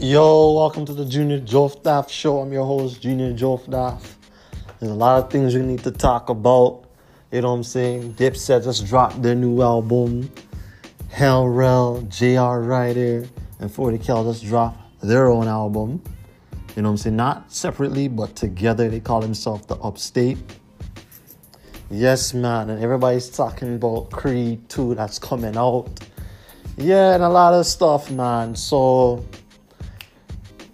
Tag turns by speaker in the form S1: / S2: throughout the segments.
S1: Yo, welcome to the Junior Jofdaff Show. I'm your host, Junior Jofdaff. There's a lot of things we need to talk about. You know what I'm saying? Dipset just dropped their new album. Hell Rell, J.R. Writer, and 40 Cal just dropped their own album. You know what I'm saying? Not separately, but together. They call themselves the Upstate. Yes, man. And everybody's talking about Creed 2 that's coming out. Yeah, and a lot of stuff, man. So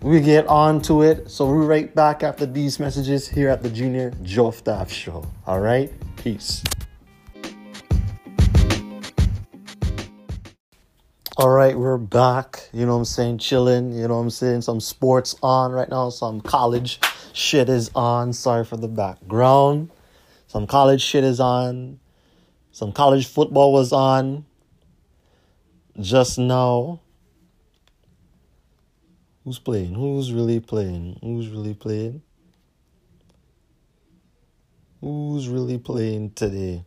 S1: we get on to it. So we're right back after these messages here at the Junior Jofdaff Show. All right? Peace. All right, we're back. You know what I'm saying? Chilling. You know what I'm saying? Some sports on right now. Some college shit is on. Sorry for the background. Some college shit is on. Some college football was on just now. Who's playing? Who's really playing? Who's really playing? Who's really playing today?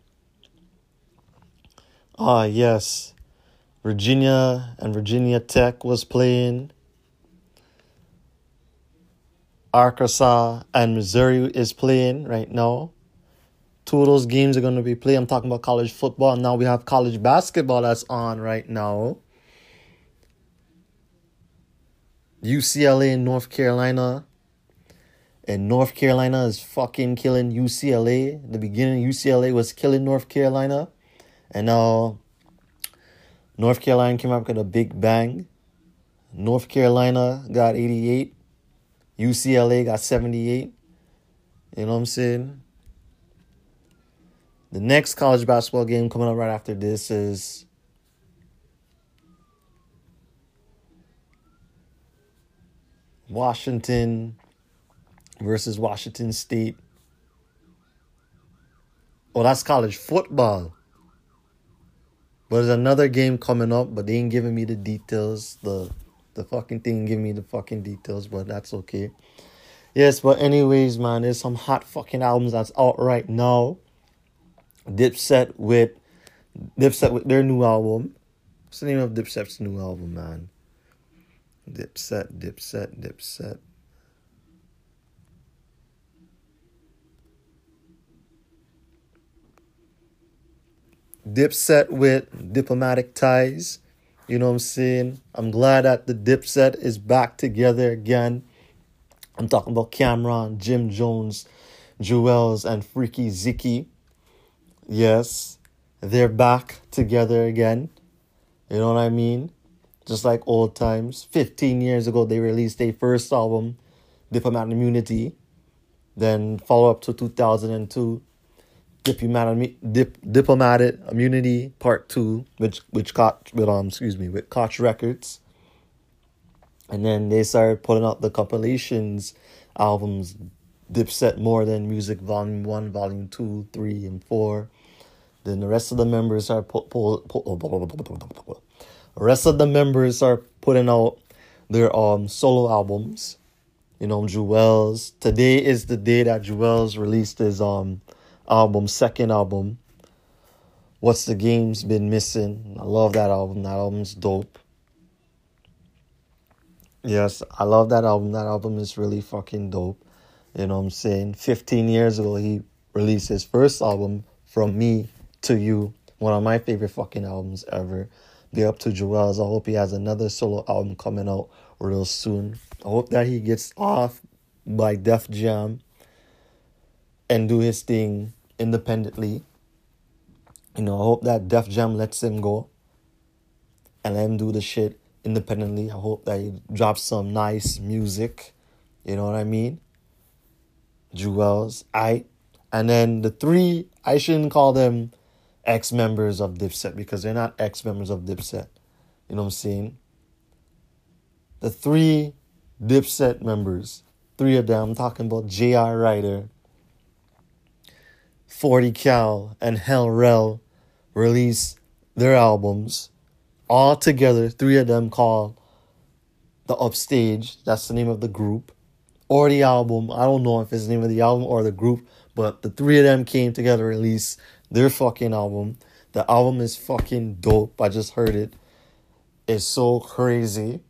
S1: Ah, yes. Virginia and Virginia Tech was playing. Arkansas and Missouri is playing right now. Two of those games are going to be played. I'm talking about college football. Now we have college basketball that's on right now. UCLA and North Carolina. And North Carolina is fucking killing UCLA. The beginning, UCLA was killing North Carolina. And now North Carolina came up with a big bang. North Carolina got 88. UCLA got 78. You know what I'm saying? The next college basketball game coming up right after this is Washington versus Washington State. Oh, that's college football. But there's another game coming up, but they ain't giving me the details. The the fucking thing giving me the fucking details, but that's okay. Yes, but anyways, man, there's some hot fucking albums that's out right now. Dipset with Dipset with their new album. What's the name of Dipset's new album, man? Dipset, Dipset, Dipset. Dipset with diplomatic ties. You know what I'm saying? I'm glad that the Dipset is back together again. I'm talking about Cam'ron, Jim Jones, Juelz, and Freekey Zekey. Yes, they're back together again. You know what I mean? Just like old times. 15 years ago, they released their first album, Diplomatic Immunity. Then follow up to 2002, Diplomatic, Dip, Diplomatic Immunity Part 2, which which caught with um excuse me, with Koch Records. And then they started putting out the compilations albums Dipset More Than Music Volume 1, Volume 2, 3, and 4. Then the rest of the members are pull, pull, the rest of the members are putting out their um solo albums. You know, Juelz. Today is the day that Juelz released his um album, second album. What's the game's been missing? I love that album. That album's dope. Yes, I love that album. That album is really fucking dope. You know what I'm saying? 15 years ago, he released his first album, From Me to You. One of my favorite fucking albums ever. Be up to Juelz. I hope he has another solo album coming out real soon. I hope that he gets off by Def Jam and do his thing independently. You know, I hope that Def Jam lets him go and let him do the shit independently. I hope that he drops some nice music. You know what I mean? Juelz, I, and then the three. I shouldn't call them ex members of Dipset because they're not ex members of Dipset. You know what I'm saying? The three Dipset members, three of them. I'm talking about J.R. Writer, 40 Cal, and Hell Rell release their albums all together, three of them called The Upstage. That's the name of the group. Or the album. I don't know if it's the name of the album or the group, but the three of them came together to release their fucking album. The album is fucking dope. I just heard it. It's so crazy.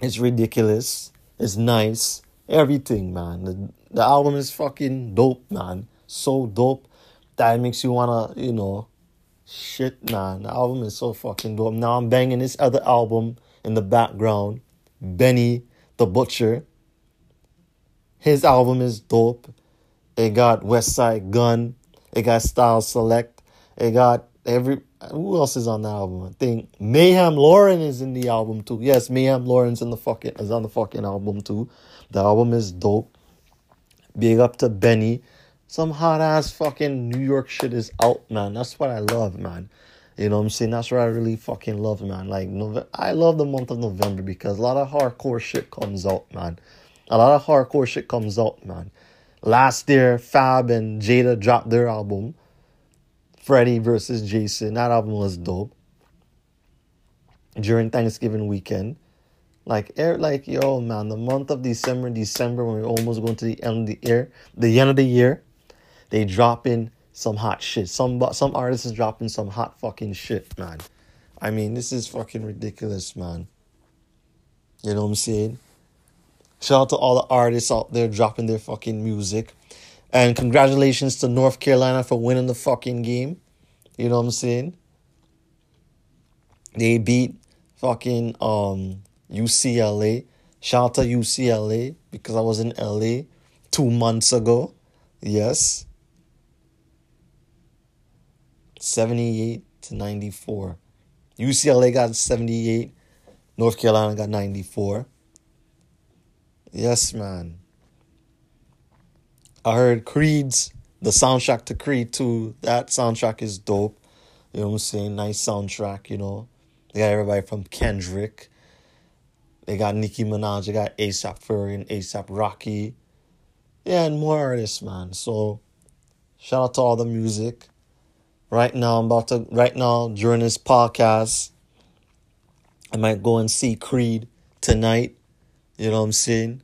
S1: It's ridiculous. It's nice. Everything, man. The, the album is fucking dope, man. So dope that makes you wanna, you know, shit, man. The album is so fucking dope. Now I'm banging this other album in the background, Benny the Butcher. His album is dope. It got Westside Gunn. It got Style Select. It got every who else is on the album? I think Meyhem Lauren is in the album too. Yes, Meyhem Lauren's in the fucking is on the fucking album too. The album is dope. Big up to Benny. Some hot ass fucking New York shit is out, man. That's what I love, man. You know what I'm saying? That's what I really fucking love, man. Like November, I love the month of November because a lot of hardcore shit comes out, man. A lot of hardcore shit comes out, man. Last year, Fab and Jada dropped their album. Freddie versus Jason. That album was dope. During Thanksgiving weekend. Like air like yo man, the month of December, December when we're almost going to the end of the year, the end of the year, they dropping some hot shit. Some some artists is dropping some hot fucking shit, man. I mean, this is fucking ridiculous, man. You know what I'm saying? Shout out to all the artists out there dropping their fucking music. And congratulations to North Carolina for winning the fucking game. You know what I'm saying? They beat fucking um UCLA. Shout out to UCLA because I was in LA two months ago. Yes. 78 to 94. UCLA got 78. North Carolina got 94. Yes, man. I heard Creed's the soundtrack to Creed 2. That soundtrack is dope. You know what I'm saying? Nice soundtrack, you know. They got everybody from Kendrick. They got Nicki Minaj. They got ASAP Ferg and ASAP Rocky. Yeah, and more artists, man. So shout out to all the music. Right now, I'm about to, right now, during this podcast, I might go and see Creed tonight. You know what I'm saying?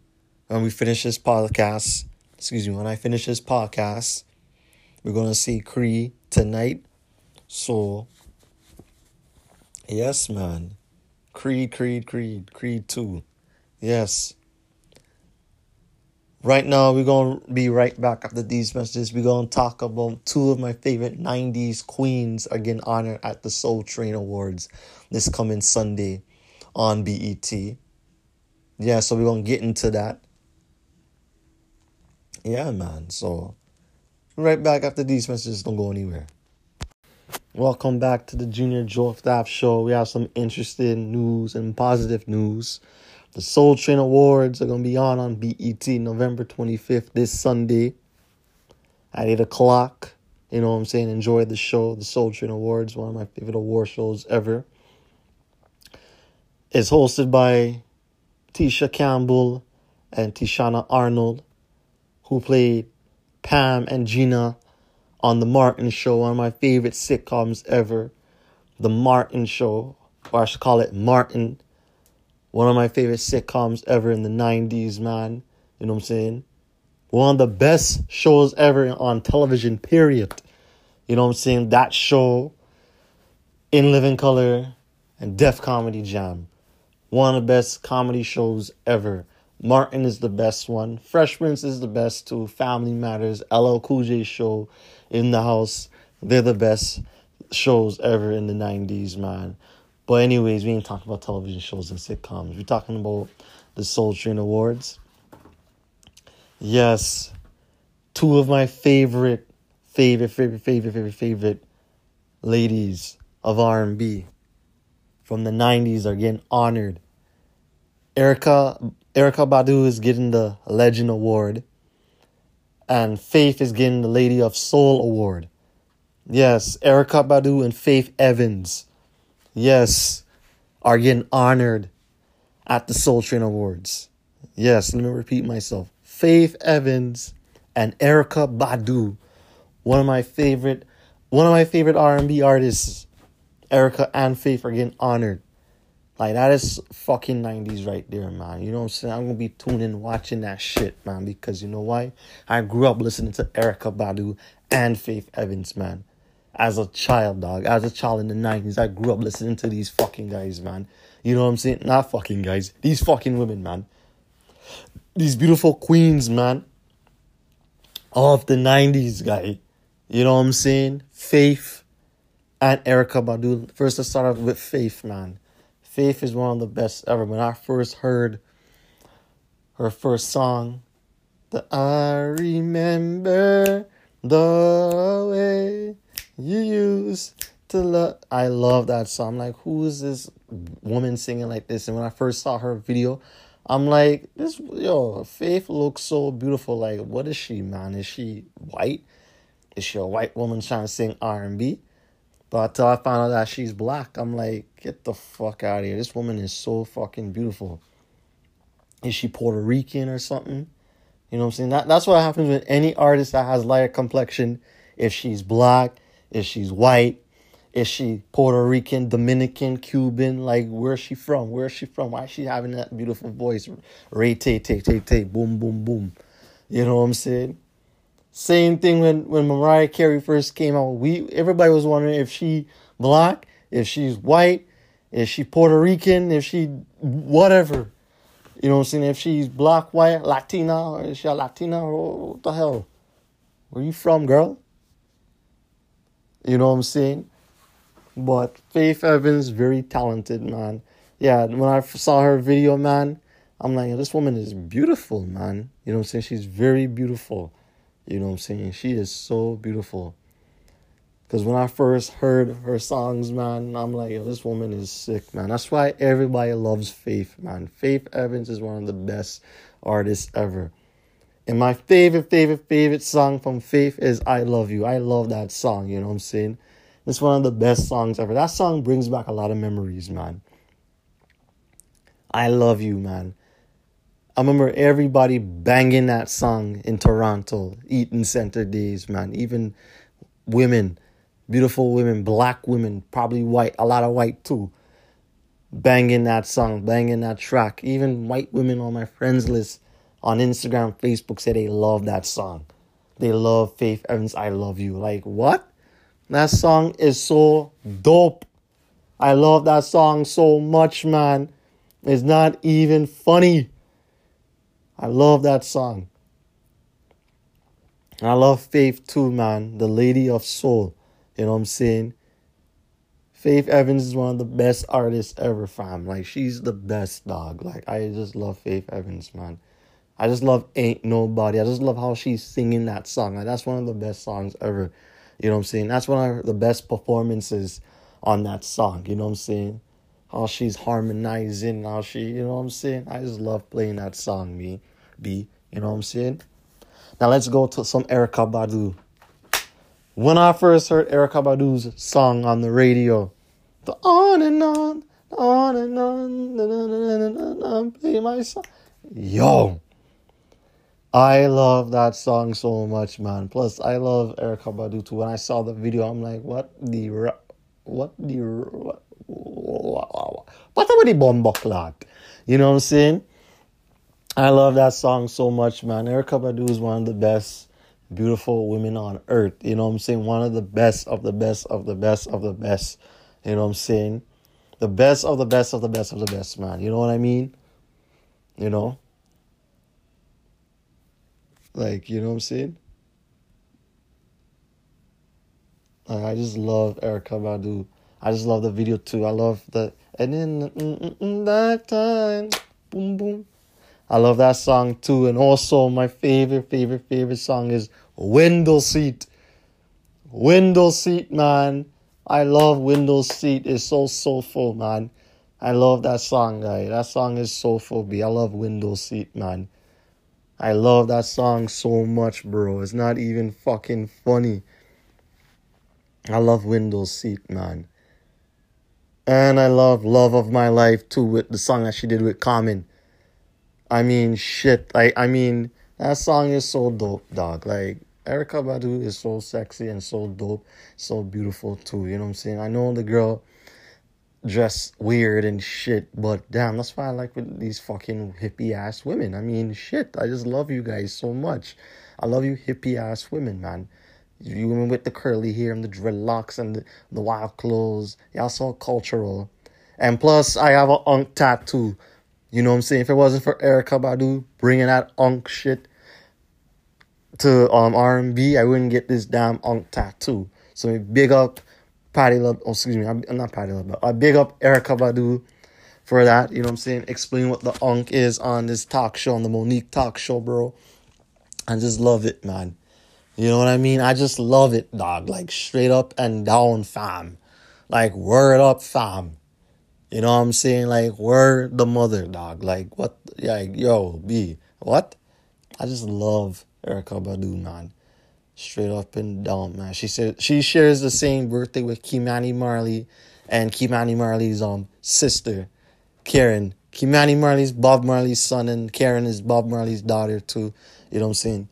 S1: When we finish this podcast, excuse me, when I finish this podcast, we're to see Creed tonight. So, yes, man. Creed, Creed, Creed, Creed 2. Yes. Right now, we're going to be right back after these messages. We're going to talk about two of my favorite 90s queens are getting honored at the Soul Train Awards this coming Sunday on BET. Yeah, so we're to get into that. Yeah, man. So, right back after these messages. Don't go anywhere. Welcome back to the Junior Joe Staff Show. We have some interesting news and positive news. The Soul Train Awards are going to be on on BET November 25th, this Sunday at 8 o'clock. You know what I'm saying? Enjoy the show. The Soul Train Awards, one of my favorite award shows ever. It's hosted by Tisha Campbell and Tichina Arnold, who played Pam and Gina on The Martin Show, one of my favorite sitcoms ever. The Martin Show, or I should call it Martin one of my favorite sitcoms ever in the 90s, man. You know what I'm saying? One of the best shows ever on television, period. You know what I'm saying? That show, In Living Color, and Def Comedy Jam. One of the best comedy shows ever. Martin is the best one. Fresh Prince is the best too. Family Matters, LL Cool J show in the house. They're the best shows ever in the 90s, man. But anyways, we ain't talking about television shows and sitcoms. We're talking about the Soul Train Awards. Yes, two of my favorite, favorite, favorite, favorite, favorite, favorite ladies of R&B from the 90s are getting honored. Erykah Erykah Badu is getting the Legend Award. And Faith is getting the Lady of Soul Award. Yes, Erykah Badu and Faith Evans yes, are getting honored at the Soul Train Awards. Yes, let me repeat myself. Faith Evans and Erykah Badu, one of my favorite, one of my favorite R&B artists. Erykah and Faith are getting honored. Like that is fucking 90s right there, man. You know what I'm saying? I'm gonna be tuning watching that shit, man, because you know why? I grew up listening to Erykah Badu and Faith Evans, man. as a child, dog. As a child in the 90s, I grew up listening to these fucking guys, man. You know what I'm saying? Not fucking guys. These fucking women, man. These beautiful queens, man. Of the 90s, guy. You know what I'm saying? Faith and Erykah Badu. First, let's start off with Faith, man. Faith is one of the best ever. When I first heard her first song, the I remember the way you used to love. I love that song. I'm like, who is this woman singing like this? And when I first saw her video, I'm like, this yo, Faith looks so beautiful. Like, what is she, man? Is she white? Is she a white woman trying to sing R and B? But until I found out that she's black, I'm like, get the fuck out of here. This woman is so fucking beautiful. Is she Puerto Rican or something? You know what I'm saying? That that's what happens with any artist that has lighter complexion. If she's black, if she's white, is she Puerto Rican, Dominican, Cuban? Like, where's she from? Where's she from? Why is she having that beautiful voice? Ray tay tay tay tay boom boom boom. You know what I'm saying? Same thing when when Mariah Carey first came out. We everybody was wondering if she black, if she's white, if she Puerto Rican, if she whatever. You know what I'm saying? If she's black, white, Latina, or is she a Latina, or what the hell? Where you from, girl? You know what I'm saying? But Faith Evans, very talented, man. Yeah, when I saw her video, man, I'm like, this woman is beautiful, man. You know what I'm saying? She's very beautiful. You know what I'm saying? She is so beautiful. Because when I first heard her songs, man, I'm like, yo, this woman is sick, man. That's why everybody loves Faith, man. Faith Evans is one of the best artists ever. And my favorite, favorite, favorite song from Faith is I Love You. I love that song, you know what I'm saying? It's one of the best songs ever. That song brings back a lot of memories, man. I love you, man. I remember everybody banging that song in Toronto, Eaton Center days, man. Even women, beautiful women, black women, probably white, a lot of white too, banging that song, banging that track. Even white women on my friends list on Instagram, Facebook say they love that song. They love Faith Evans, I Love You. Like, what? That song is so dope. I love that song so much, man. It's not even funny. I love that song. I love Faith too, man. The Lady of Soul. You know what I'm saying? Faith Evans is one of the best artists ever, fam. Like, she's the best dog. Like, I just love Faith Evans, man. I just love Ain't Nobody. I just love how she's singing that song. Like, that's one of the best songs ever. You know what I'm saying? That's one of the best performances on that song. You know what I'm saying? How she's harmonizing, how she, you know what I'm saying? I just love playing that song, me. B. You know what I'm saying? Now let's go to some Erykah Badu. When I first heard Erykah Badu's song on the radio, the on and on, on and on, na, na, na, na, na na, play my song. Yo, I love that song so much, man. Plus, I love Erykah Badu too. When I saw the video, I'm like, what the, what the, what, what, about the bomb clock? You know what I'm saying? I love that song so much, man. Erykah Badu is one of the best beautiful women on earth. You know what I'm saying? One of the best of the best of the best of the best. You know what I'm saying? The best of the best of the best of the best, man. You know what I mean? You know? Like, you know what I'm saying? Like, I just love Erykah Badu. I just love the video too. I love the and then mm, mm, that time, boom boom. I love that song too. And also my favorite, favorite, favorite song is Window Seat. Window Seat, man. I love Window Seat. It's so soulful, man. I love that song, guy. That song is so soulful. I love Window Seat, man. I love that song so much, bro. It's not even fucking funny. I love Window Seat, man. And I love Love of My Life too with the song that she did with Common. I mean, shit. I I mean, that song is so dope, dog. Like Erykah Badu is so sexy and so dope, so beautiful too. You know what I'm saying? I know the girl dress weird and shit, but damn, that's why I like with these fucking hippie ass women. I mean, shit. I just love you guys so much. I love you hippie ass women, man. You women with the curly hair and the dreadlocks and the, the wild clothes. Y'all so cultural. And plus, I have an ankh tattoo. You know what I'm saying? If it wasn't for Erykah Badu bringing that ankh shit to um R&B, I wouldn't get this damn ankh tattoo. So big up Patti Love. Oh, excuse me, I'm not Patti Love, but I big up Erykah Badu for that. You know what I'm saying? Explain what the ankh is on this talk show, on the Mo'Nique talk show, bro. I just love it, man. You know what I mean? I just love it, dog. Like straight up and down, fam. Like word up, fam. You know what I'm saying? Like word the mother, dog. Like what? Like yo, B, what? I just love Erykah Badu, man. Straight up and down, man. She said she shares the same birthday with Ky-Mani Marley and Ky-Mani Marley's um sister, Karen. Ky-Mani Marley's Bob Marley's son and Karen is Bob Marley's daughter too. You know what I'm saying?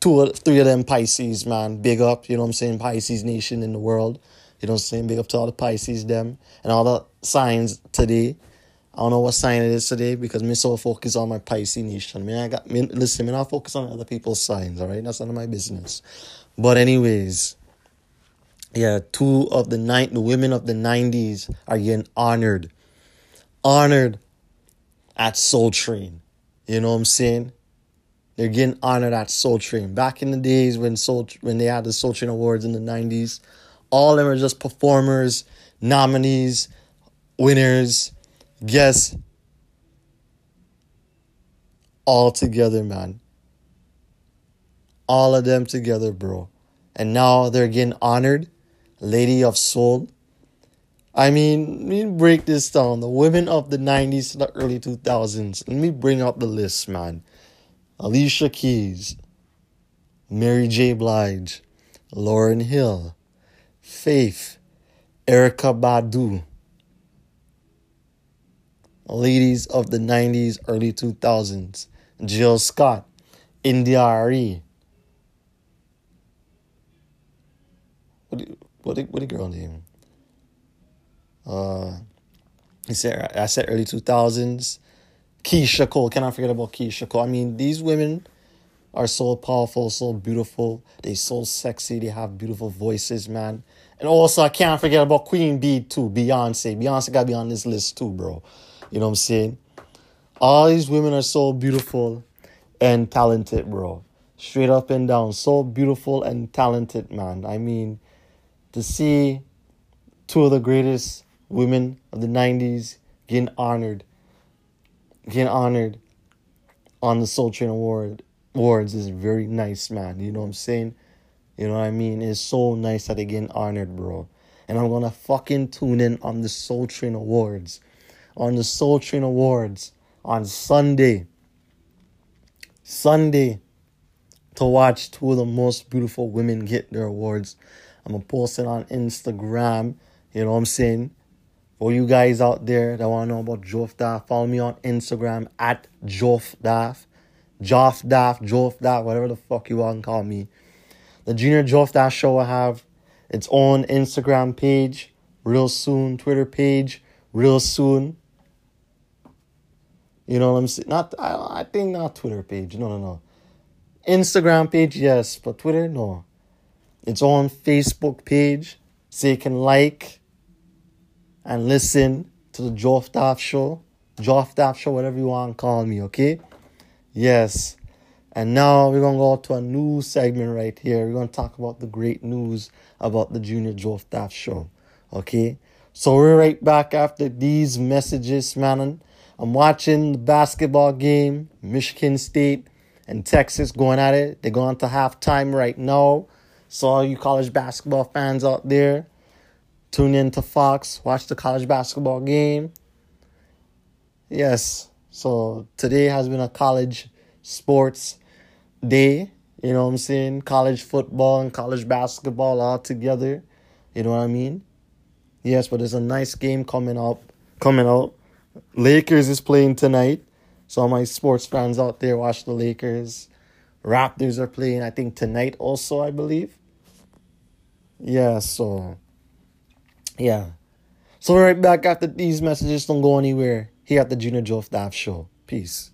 S1: Two three of them Pisces, man. Big up, you know what I'm saying? Pisces nation in the world. You know what I'm saying? Big up to all the Pisces them and all the signs today. I don't know what sign it is today because me so focused on my Pisces nation. Mean, I got me listen, me not focus on other people's signs, all right? That's none of my business. But anyways, yeah, two of the nine the women of the nineties are getting honored. Honored at Soul Train. You know what I'm saying? They're getting honored at Soul Train. Back in the days when Soul when they had the Soul Train Awards in the nineties, all of them are just performers, nominees, winners guests. All together, man. All of them together, bro. And now they're getting honored. Lady of Soul. I mean, let me break this down. The women of the 90s to the early 2000s. Let me bring up the list, man. Alicia Keys, Mary J. Blige, Lauryn Hill, Faith, Erykah Badu, ladies of the 90s, early 2000s. Jill Scott, India.Arie. What the, what what the girl name? Uh, he said I said early 2000s. Keyshia Cole, cannot forget about Keyshia Cole. I mean, these women are so powerful, so beautiful. They so sexy. They have beautiful voices, man. And also, I can't forget about Queen Bee too, Beyonce. Beyonce got to be on this list too, bro. You know what I'm saying? All these women are so beautiful and talented, bro. Straight up and down. So beautiful and talented, man. I mean, to see two of the greatest women of the 90s getting honored, getting honored on the Soul Train Award awards is very nice, man. You know what I'm saying? You know what I mean? It's so nice that they're getting honored, bro. And I'm gonna fucking tune in on the Soul Train Awards on the Soul Train Awards on Sunday. Sunday to watch two of the most beautiful women get their awards. I'm gonna post it on Instagram. You know what I'm saying? For you guys out there that wanna know about Joff follow me on Instagram at Joff Daff. Joff Joff whatever the fuck you want to call me. The Junior Joff Show will have its own Instagram page real soon, Twitter page real soon. You know what I'm saying? Not I, I think not Twitter page. No, no, no. Instagram page, yes, but Twitter, no. It's on Facebook page, so you can like and listen to the Joff Daff show. Joff Daff show, whatever you want to call me, okay? Yes. And now we're gonna go to a new segment right here. We're gonna talk about the great news about the Junior Joff Daff show. Okay? So we're right back after these messages, man. I'm watching the basketball game, Michigan State and Texas going at it. They're going to halftime right now. So all you college basketball fans out there, tune in to Fox, watch the college basketball game. Yes, so today has been a college sports day. You know what I'm saying? College football and college basketball all together. You know what I mean? Yes, but there's a nice game coming up, coming out Lakers is playing tonight. So all my sports fans out there watch the Lakers. Raptors are playing, I think, tonight also, I believe. Yeah, so yeah. So we're right back after these messages. Don't go anywhere. Here at the Junior Joff Daff Show. Peace.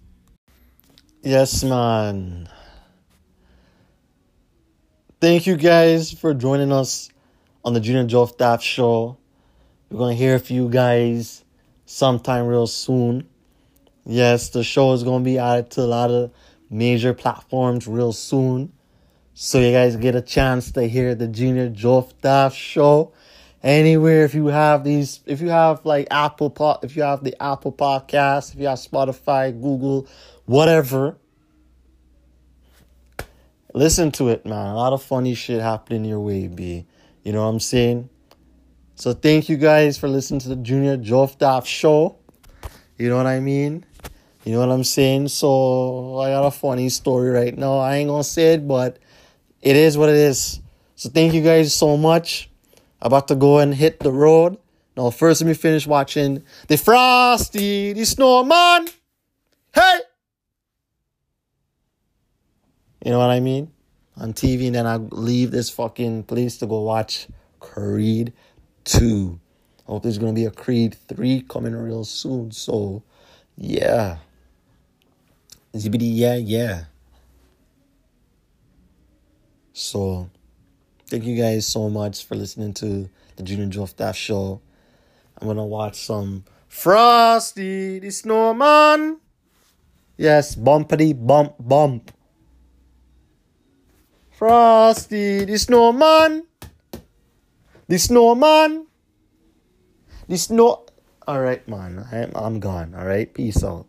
S1: Yes, man. thank you guys for joining us on the Junior Joe Staff Show. We're gonna hear from you guys sometime real soon. Yes, the show is gonna be added to a lot of major platforms real soon. So you guys get a chance to hear the Junior Joe Staff Show anywhere. If you have these if you have like apple pod if you have the apple podcast if you have spotify google whatever listen to it man. A lot of funny shit happening your way b. You know what i'm saying? So thank you guys for listening to the junior jofdaf show. You know what i mean? You know what i'm saying? So i got a funny story right now. I ain't gonna say it but it is what it is. So thank you guys so much about to go and hit the road. Now, first, let me finish watching the Frosty the Snowman. Hey! You know what I mean? On TV, and then I leave this fucking place to go watch Creed 2. I Hope there's gonna be a Creed 3 coming real soon. So, yeah. Zibbity, yeah, yeah. So, Thank you guys so much for listening to the Junior Joe Staff Show. I'm gonna watch some Frosty the Snowman. Yes, bumpity bump bump. Frosty the Snowman. The Snowman. The Snow. Alright, man. I'm, I'm gone. Alright, peace out.